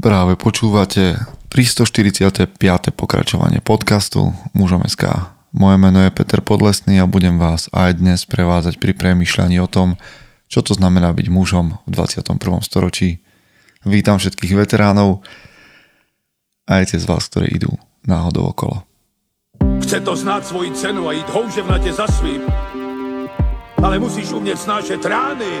Práve počúvate 345. pokračovanie podcastu Mužom SK. Moje meno je Peter Podlesný a budem vás aj dnes prevázať pri premýšľaní o tom, čo to znamená byť mužom v 21. storočí. Vítam všetkých veteránov aj tie z vás, ktorí idú náhodou okolo. Chce to znát svoji cenu a jít houževnatě za svým. Ale musíš umět snášet rány.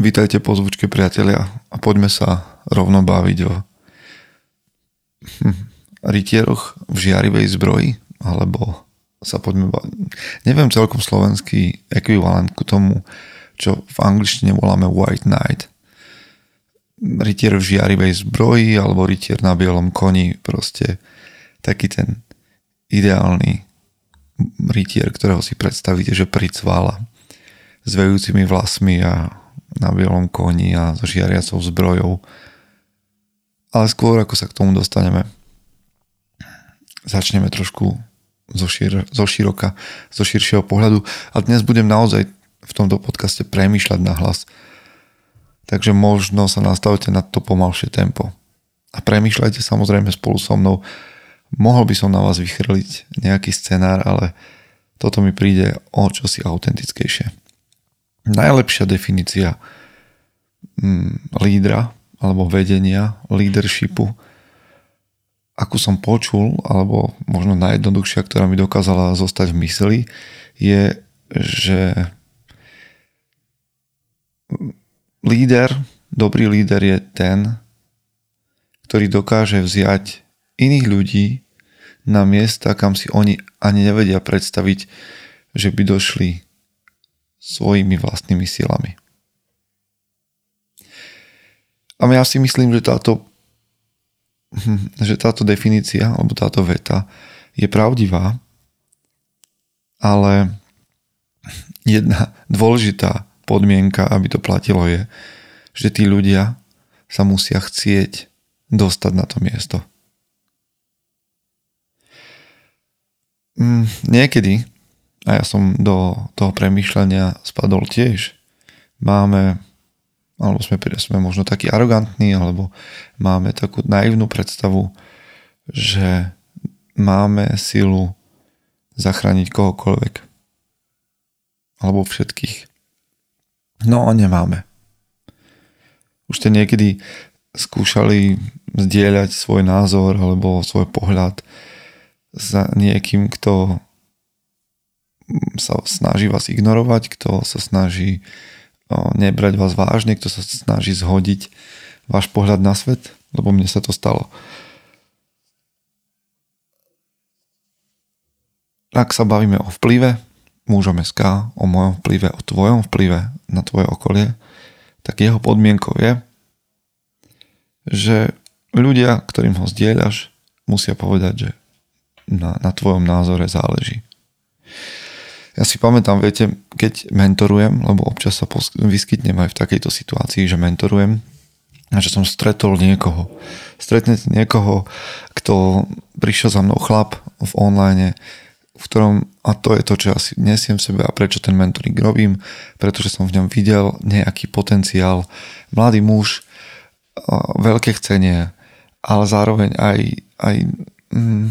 Vítajte po zvučke priatelia a poďme sa rovno baviť o hm, rytieroch v žiarivej zbroji, alebo sa poďme baviť. Neviem celkom slovenský ekvivalent ku tomu, čo v angličtine voláme White Knight. Rytier v žiarivej zbroji alebo rytier na bielom koni, proste taký ten ideálny rytier, ktorého si predstavíte, že pricvála s vejúcimi vlasmi a na bielom koni a so žiariacou zbrojou. Ale skôr ako sa k tomu dostaneme, začneme trošku zo, šir, zo široka, zo širšieho pohľadu. A dnes budem naozaj v tomto podcaste premýšľať na hlas. Takže možno sa nastavte na to pomalšie tempo. A premýšľajte samozrejme spolu so mnou. Mohol by som na vás vychrliť nejaký scenár, ale toto mi príde o čosi autentickejšie najlepšia definícia mm, lídra alebo vedenia, leadershipu, akú som počul, alebo možno najjednoduchšia, ktorá mi dokázala zostať v mysli, je, že líder, dobrý líder je ten, ktorý dokáže vziať iných ľudí na miesta, kam si oni ani nevedia predstaviť, že by došli svojimi vlastnými silami. A ja si myslím, že táto, že táto definícia alebo táto veta je pravdivá, ale jedna dôležitá podmienka, aby to platilo je, že tí ľudia sa musia chcieť dostať na to miesto. Mm, niekedy a ja som do toho premýšľania spadol tiež. Máme, alebo sme, sme možno takí arogantní, alebo máme takú naivnú predstavu, že máme silu zachrániť kohokoľvek. Alebo všetkých. No a nemáme. Už ste niekedy skúšali zdieľať svoj názor alebo svoj pohľad za niekým, kto sa snaží vás ignorovať, kto sa snaží nebrať vás vážne, kto sa snaží zhodiť váš pohľad na svet, lebo mne sa to stalo. Ak sa bavíme o vplyve, mužom SK, o mojom vplyve, o tvojom vplyve na tvoje okolie, tak jeho podmienkou je, že ľudia, ktorým ho zdieľaš, musia povedať, že na, na tvojom názore záleží. Ja si pamätám, viete, keď mentorujem, lebo občas sa vyskytnem aj v takejto situácii, že mentorujem a že som stretol niekoho. Stretnete niekoho, kto prišiel za mnou chlap v online, v ktorom, a to je to, čo asi nesiem v sebe a prečo ten mentoring robím, pretože som v ňom videl nejaký potenciál. Mladý muž, veľké chcenie, ale zároveň aj, aj mm,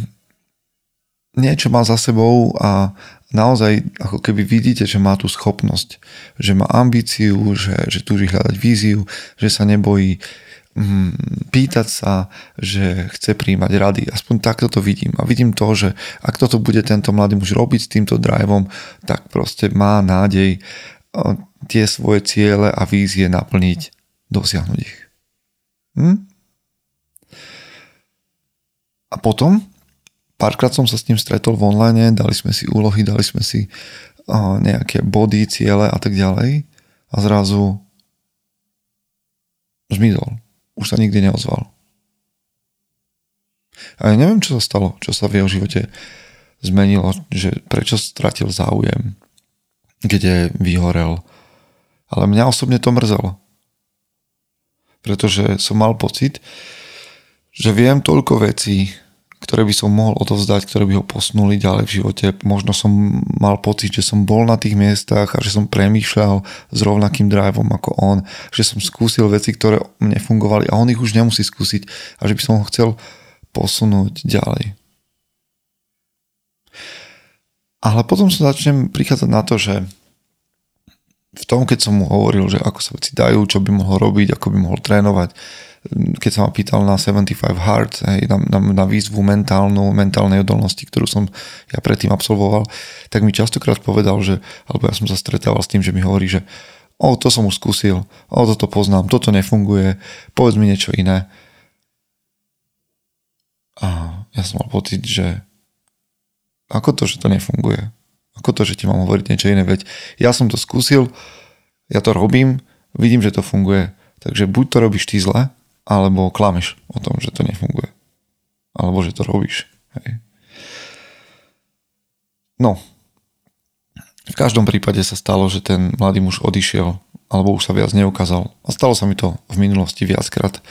niečo má za sebou a, naozaj ako keby vidíte, že má tú schopnosť, že má ambíciu, že, že túži hľadať víziu, že sa nebojí mm, pýtať sa, že chce príjmať rady. Aspoň takto to vidím. A vidím to, že ak toto bude tento mladý muž robiť s týmto driveom, tak proste má nádej tie svoje ciele a vízie naplniť, dosiahnuť ich. Hm? A potom Párkrát som sa s ním stretol v online, dali sme si úlohy, dali sme si nejaké body, ciele a tak ďalej a zrazu zmizol. už sa nikdy neozval. A ja neviem, čo sa stalo, čo sa v jeho živote zmenilo, že prečo stratil záujem, kde vyhorel. Ale mňa osobne to mrzelo. Pretože som mal pocit, že viem toľko vecí, ktoré by som mohol odovzdať, ktoré by ho posunuli ďalej v živote. Možno som mal pocit, že som bol na tých miestach a že som premýšľal s rovnakým driveom ako on, že som skúsil veci, ktoré mne fungovali a on ich už nemusí skúsiť a že by som ho chcel posunúť ďalej. Ale potom sa začnem prichádzať na to, že v tom, keď som mu hovoril, že ako sa veci dajú, čo by mohol robiť, ako by mohol trénovať, keď sa ma pýtal na 75 Hard, hej, na, na, na výzvu mentálnu, mentálnej odolnosti, ktorú som ja predtým absolvoval, tak mi častokrát povedal, že, alebo ja som sa stretával s tým, že mi hovorí, že o, to som už skúsil, o, toto poznám, toto nefunguje, povedz mi niečo iné. A ja som mal pocit, že ako to, že to nefunguje? Ako to, že ti mám hovoriť niečo iné? Veď ja som to skúsil, ja to robím, vidím, že to funguje. Takže buď to robíš ty zle, alebo klameš o tom, že to nefunguje. Alebo že to robíš. Hej. No. V každom prípade sa stalo, že ten mladý muž odišiel, alebo už sa viac neukázal. A stalo sa mi to v minulosti viackrát.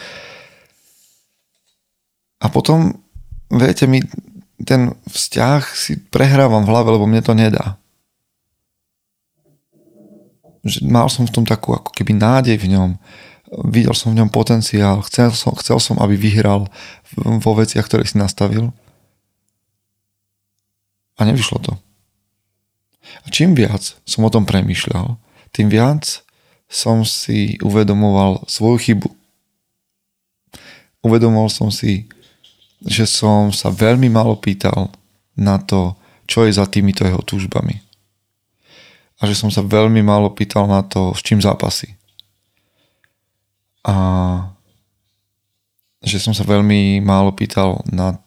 A potom, viete, mi ten vzťah si prehrávam v hlave, lebo mne to nedá. Že mal som v tom takú ako keby nádej v ňom, videl som v ňom potenciál, chcel som, chcel som, aby vyhral vo veciach, ktoré si nastavil. A nevyšlo to. A čím viac som o tom premýšľal, tým viac som si uvedomoval svoju chybu. Uvedomoval som si, že som sa veľmi malo pýtal na to, čo je za týmito jeho túžbami. A že som sa veľmi málo pýtal na to, s čím zápasí a že som sa veľmi málo pýtal na,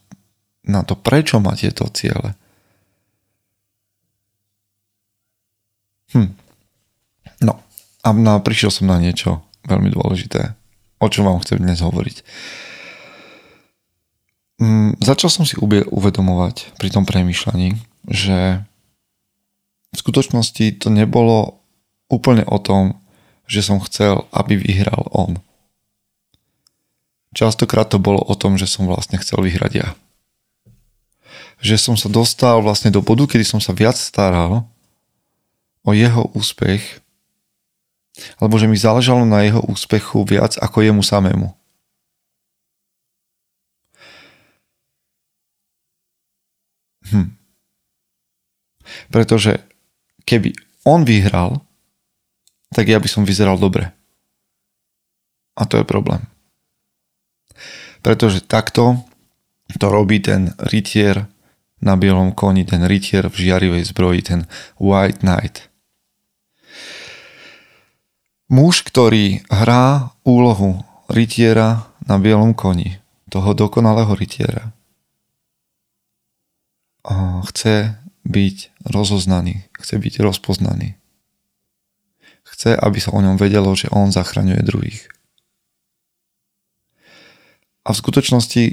na to, prečo má tieto ciele. Hm. No a na, prišiel som na niečo veľmi dôležité, o čom vám chcem dnes hovoriť. Hm, začal som si uvedomovať pri tom premýšľaní, že v skutočnosti to nebolo úplne o tom, že som chcel, aby vyhral on. Častokrát to bolo o tom, že som vlastne chcel vyhrať ja. Že som sa dostal vlastne do bodu, kedy som sa viac staral o jeho úspech, alebo že mi záležalo na jeho úspechu viac ako jemu samému. Hm. Pretože keby on vyhral, tak ja by som vyzeral dobre. A to je problém. Pretože takto to robí ten rytier na bielom koni, ten rytier v žiarivej zbroji, ten White Knight. Muž, ktorý hrá úlohu rytiera na bielom koni, toho dokonalého rytiera, chce byť rozoznaný, chce byť rozpoznaný. Chce, aby sa o ňom vedelo, že on zachraňuje druhých. A v skutočnosti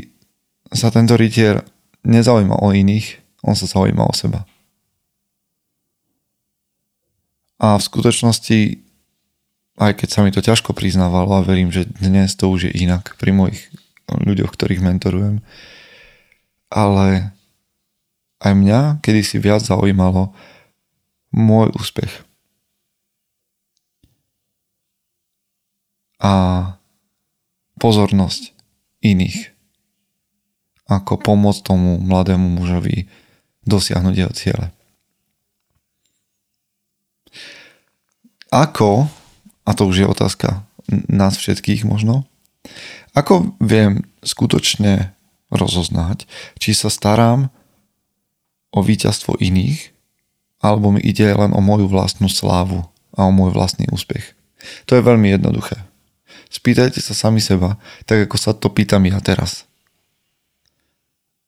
sa tento rytier nezaujíma o iných, on sa zaujíma o seba. A v skutočnosti, aj keď sa mi to ťažko priznávalo a verím, že dnes to už je inak pri mojich ľuďoch, ktorých mentorujem, ale aj mňa kedysi viac zaujímalo môj úspech. A pozornosť iných. Ako pomôcť tomu mladému mužovi dosiahnuť jeho ciele. Ako, a to už je otázka nás všetkých možno, ako viem skutočne rozoznať, či sa starám o víťazstvo iných, alebo mi ide len o moju vlastnú slávu a o môj vlastný úspech. To je veľmi jednoduché. Spýtajte sa sami seba, tak ako sa to pýtam ja teraz.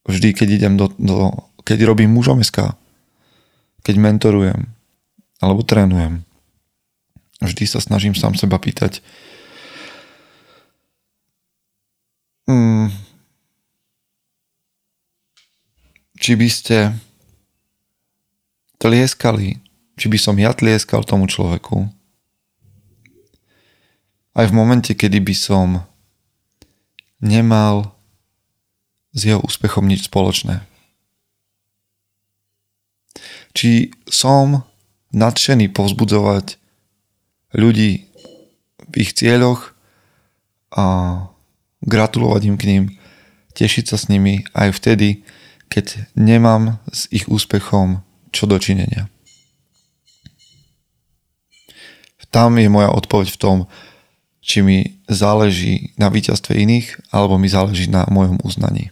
Vždy, keď idem do, do keď robím mužom SK, keď mentorujem alebo trénujem, vždy sa snažím sám seba pýtať, mm, či by ste tlieskali, či by som ja tlieskal tomu človeku, aj v momente, kedy by som nemal s jeho úspechom nič spoločné. Či som nadšený povzbudzovať ľudí v ich cieľoch a gratulovať im k ním, tešiť sa s nimi aj vtedy, keď nemám s ich úspechom čo dočinenia. Tam je moja odpoveď v tom, či mi záleží na víťazstve iných, alebo mi záleží na mojom uznaní.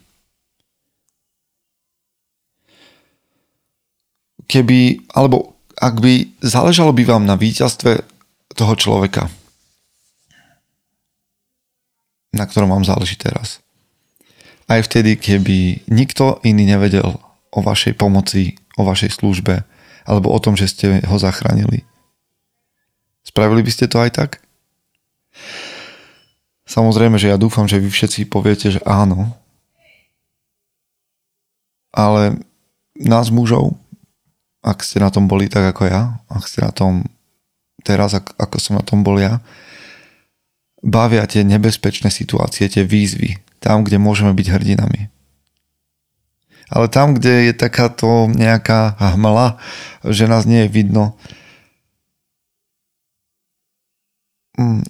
Keby, alebo ak by záležalo by vám na víťazstve toho človeka, na ktorom vám záleží teraz. Aj vtedy, keby nikto iný nevedel o vašej pomoci, o vašej službe, alebo o tom, že ste ho zachránili. Spravili by ste to aj tak? Samozrejme, že ja dúfam, že vy všetci poviete, že áno. Ale nás mužov ak ste na tom boli tak ako ja, ak ste na tom teraz, ako som na tom bol ja, bavia tie nebezpečné situácie, tie výzvy, tam, kde môžeme byť hrdinami. Ale tam, kde je takáto nejaká hmla, že nás nie je vidno, mm,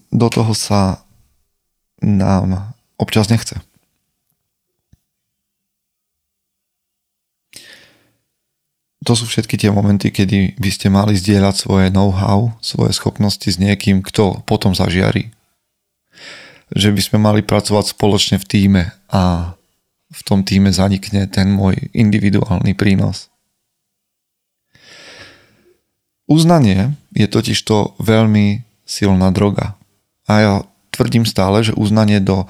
do toho sa nám občas nechce. to sú všetky tie momenty, kedy by ste mali zdieľať svoje know-how, svoje schopnosti s niekým, kto potom zažiari. Že by sme mali pracovať spoločne v týme a v tom týme zanikne ten môj individuálny prínos. Uznanie je totiž to veľmi silná droga. A ja tvrdím stále, že uznanie do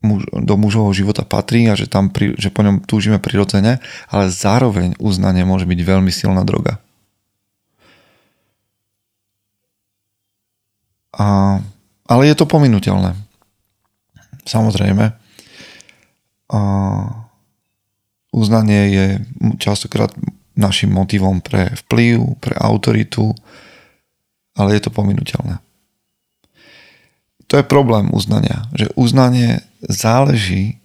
muž, do mužovho života patrí a že, tam pri, že po ňom túžime prirodzene, ale zároveň uznanie môže byť veľmi silná droga. A, ale je to pominuteľné. Samozrejme. A uznanie je častokrát našim motivom pre vplyv, pre autoritu, ale je to pominuteľné. To je problém uznania, že uznanie záleží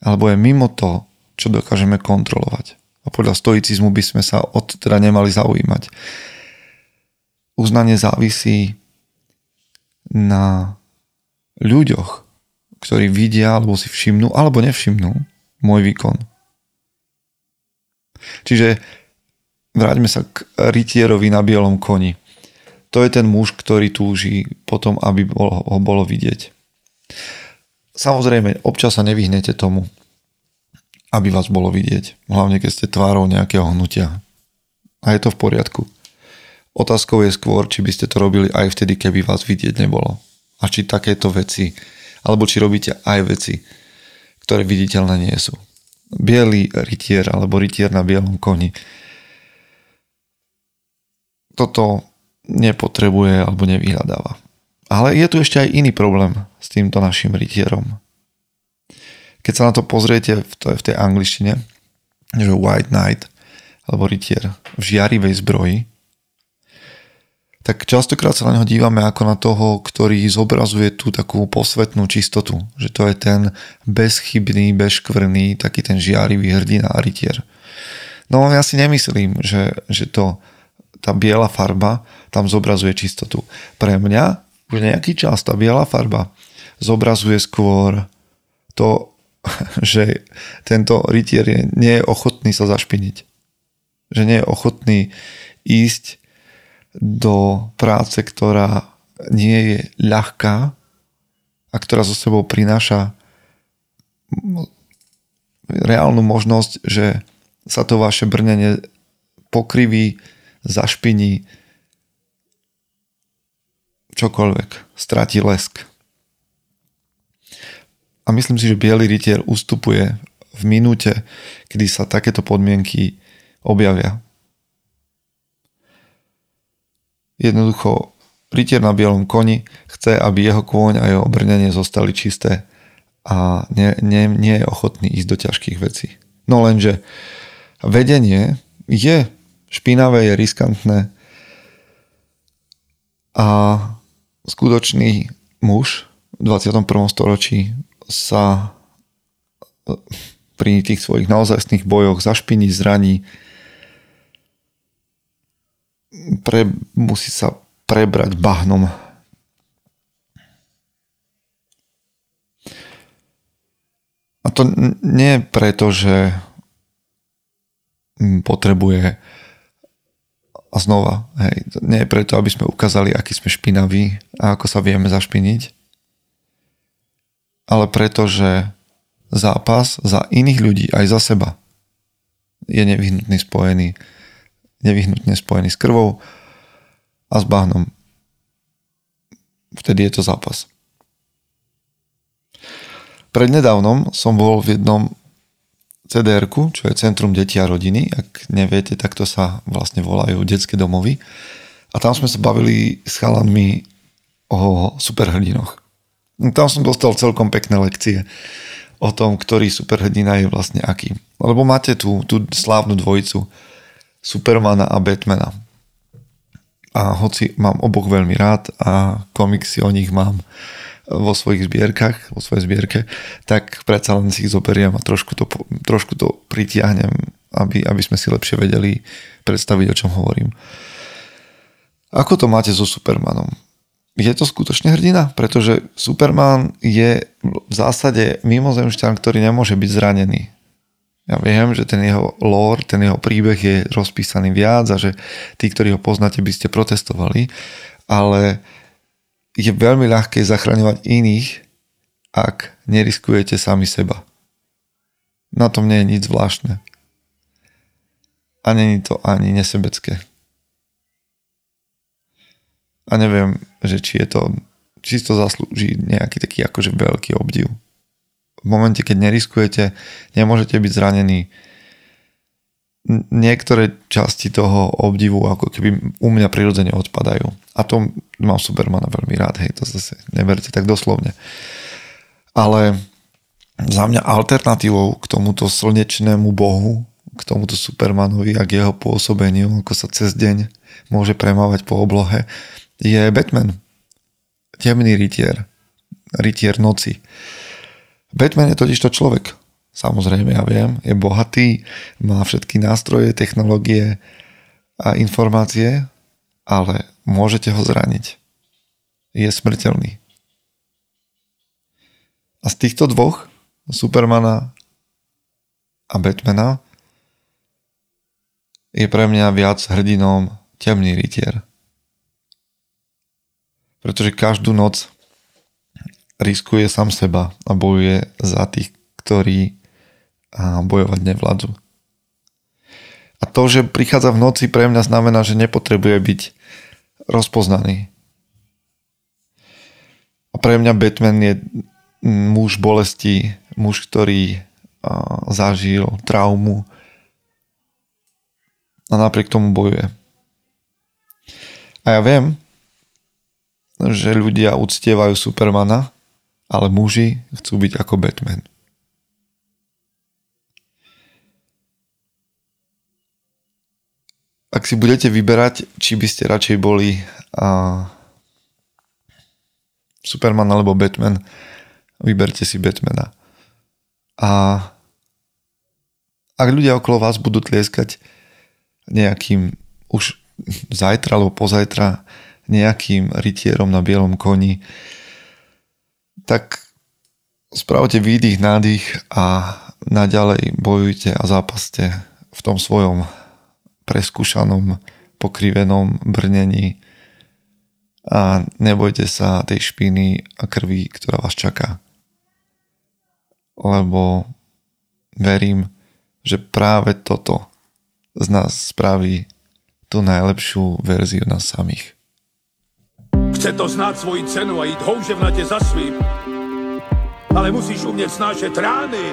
alebo je mimo to, čo dokážeme kontrolovať. A podľa stoicizmu by sme sa od teda nemali zaujímať. Uznanie závisí na ľuďoch, ktorí vidia alebo si všimnú alebo nevšimnú môj výkon. Čiže vráťme sa k rytierovi na bielom koni. To je ten muž, ktorý túži potom, aby ho bolo vidieť. Samozrejme, občas sa nevyhnete tomu, aby vás bolo vidieť. Hlavne, keď ste tvárou nejakého hnutia. A je to v poriadku. Otázkou je skôr, či by ste to robili aj vtedy, keby vás vidieť nebolo. A či takéto veci, alebo či robíte aj veci, ktoré viditeľné nie sú. Bielý rytier alebo rytier na bielom koni. Toto nepotrebuje alebo nevyhľadáva. Ale je tu ešte aj iný problém s týmto našim rytierom. Keď sa na to pozriete v, to, v tej angličtine, že White Knight alebo rytier v žiarivej zbroji, tak častokrát sa na neho dívame ako na toho, ktorý zobrazuje tú takú posvetnú čistotu. Že to je ten bezchybný, bezškvrný, taký ten žiarivý hrdina a rytier. No ja si nemyslím, že, že to, tá biela farba tam zobrazuje čistotu. Pre mňa už nejaký čas tá biela farba zobrazuje skôr to, že tento rytier nie je ochotný sa zašpiniť. Že nie je ochotný ísť do práce, ktorá nie je ľahká a ktorá so sebou prináša reálnu možnosť, že sa to vaše brnenie pokriví, zašpiní, čokoľvek, stratí lesk. A myslím si, že Bielý rytier ustupuje v minúte, kedy sa takéto podmienky objavia. Jednoducho, rytier na bielom koni chce, aby jeho kôň a jeho brnenie zostali čisté a nie, nie, nie je ochotný ísť do ťažkých vecí. No lenže vedenie je špinavé, je riskantné a skutočný muž v 21. storočí sa pri tých svojich naozajstných bojoch zašpiní, zraní, pre, musí sa prebrať bahnom. A to nie preto, že potrebuje a znova, hej, nie je preto, aby sme ukázali, aký sme špinaví a ako sa vieme zašpiniť, ale preto, že zápas za iných ľudí, aj za seba, je nevyhnutný spojený, nevyhnutne spojený s krvou a s bahnom. Vtedy je to zápas. Prednedávnom som bol v jednom cdr čo je Centrum detí a rodiny. Ak neviete, tak to sa vlastne volajú detské domovy. A tam sme sa bavili s chalanmi o superhrdinoch. Tam som dostal celkom pekné lekcie o tom, ktorý superhrdina je vlastne aký. Lebo máte tú, tú slávnu dvojicu Supermana a Batmana. A hoci mám oboch veľmi rád a komiksy o nich mám vo svojich zbierkach, vo svojej zbierke, tak predsa len si ich zoberiem a trošku to, trošku to pritiahnem, aby, aby sme si lepšie vedeli predstaviť, o čom hovorím. Ako to máte so Supermanom? Je to skutočne hrdina? Pretože Superman je v zásade mimozemšťan, ktorý nemôže byť zranený. Ja viem, že ten jeho lore, ten jeho príbeh je rozpísaný viac a že tí, ktorí ho poznáte, by ste protestovali, ale je veľmi ľahké zachraňovať iných, ak neriskujete sami seba. Na tom nie je nič zvláštne. A není to ani nesebecké. A neviem, že či je to, či to zaslúži nejaký taký akože veľký obdiv v momente, keď neriskujete, nemôžete byť zranení. Niektoré časti toho obdivu ako keby u mňa prirodzene odpadajú. A to mám Supermana veľmi rád, hej, to zase neberte tak doslovne. Ale za mňa alternatívou k tomuto slnečnému bohu, k tomuto Supermanovi a k jeho pôsobeniu, ako sa cez deň môže premávať po oblohe, je Batman. Temný rytier. Rytier noci. Batman je totiž to človek. Samozrejme, ja viem, je bohatý, má všetky nástroje, technológie a informácie, ale môžete ho zraniť. Je smrteľný. A z týchto dvoch, Supermana a Batmana, je pre mňa viac hrdinom temný rytier. Pretože každú noc riskuje sám seba a bojuje za tých, ktorí bojovať nevládzu. A to, že prichádza v noci, pre mňa znamená, že nepotrebuje byť rozpoznaný. A pre mňa Batman je muž bolesti, muž, ktorý zažil traumu a napriek tomu bojuje. A ja viem, že ľudia uctievajú Supermana, ale muži chcú byť ako Batman. Ak si budete vyberať, či by ste radšej boli a Superman alebo Batman, vyberte si Batmana. A ak ľudia okolo vás budú tlieskať nejakým už zajtra alebo pozajtra nejakým rytierom na bielom koni, tak spravte výdych, nádych a naďalej bojujte a zápaste v tom svojom preskúšanom, pokrivenom brnení a nebojte sa tej špiny a krvi, ktorá vás čaká. Lebo verím, že práve toto z nás spraví tú najlepšiu verziu nás samých. Chce to znát svoji cenu a jít houževnatě za svým. Ale musíš umět snášet rány.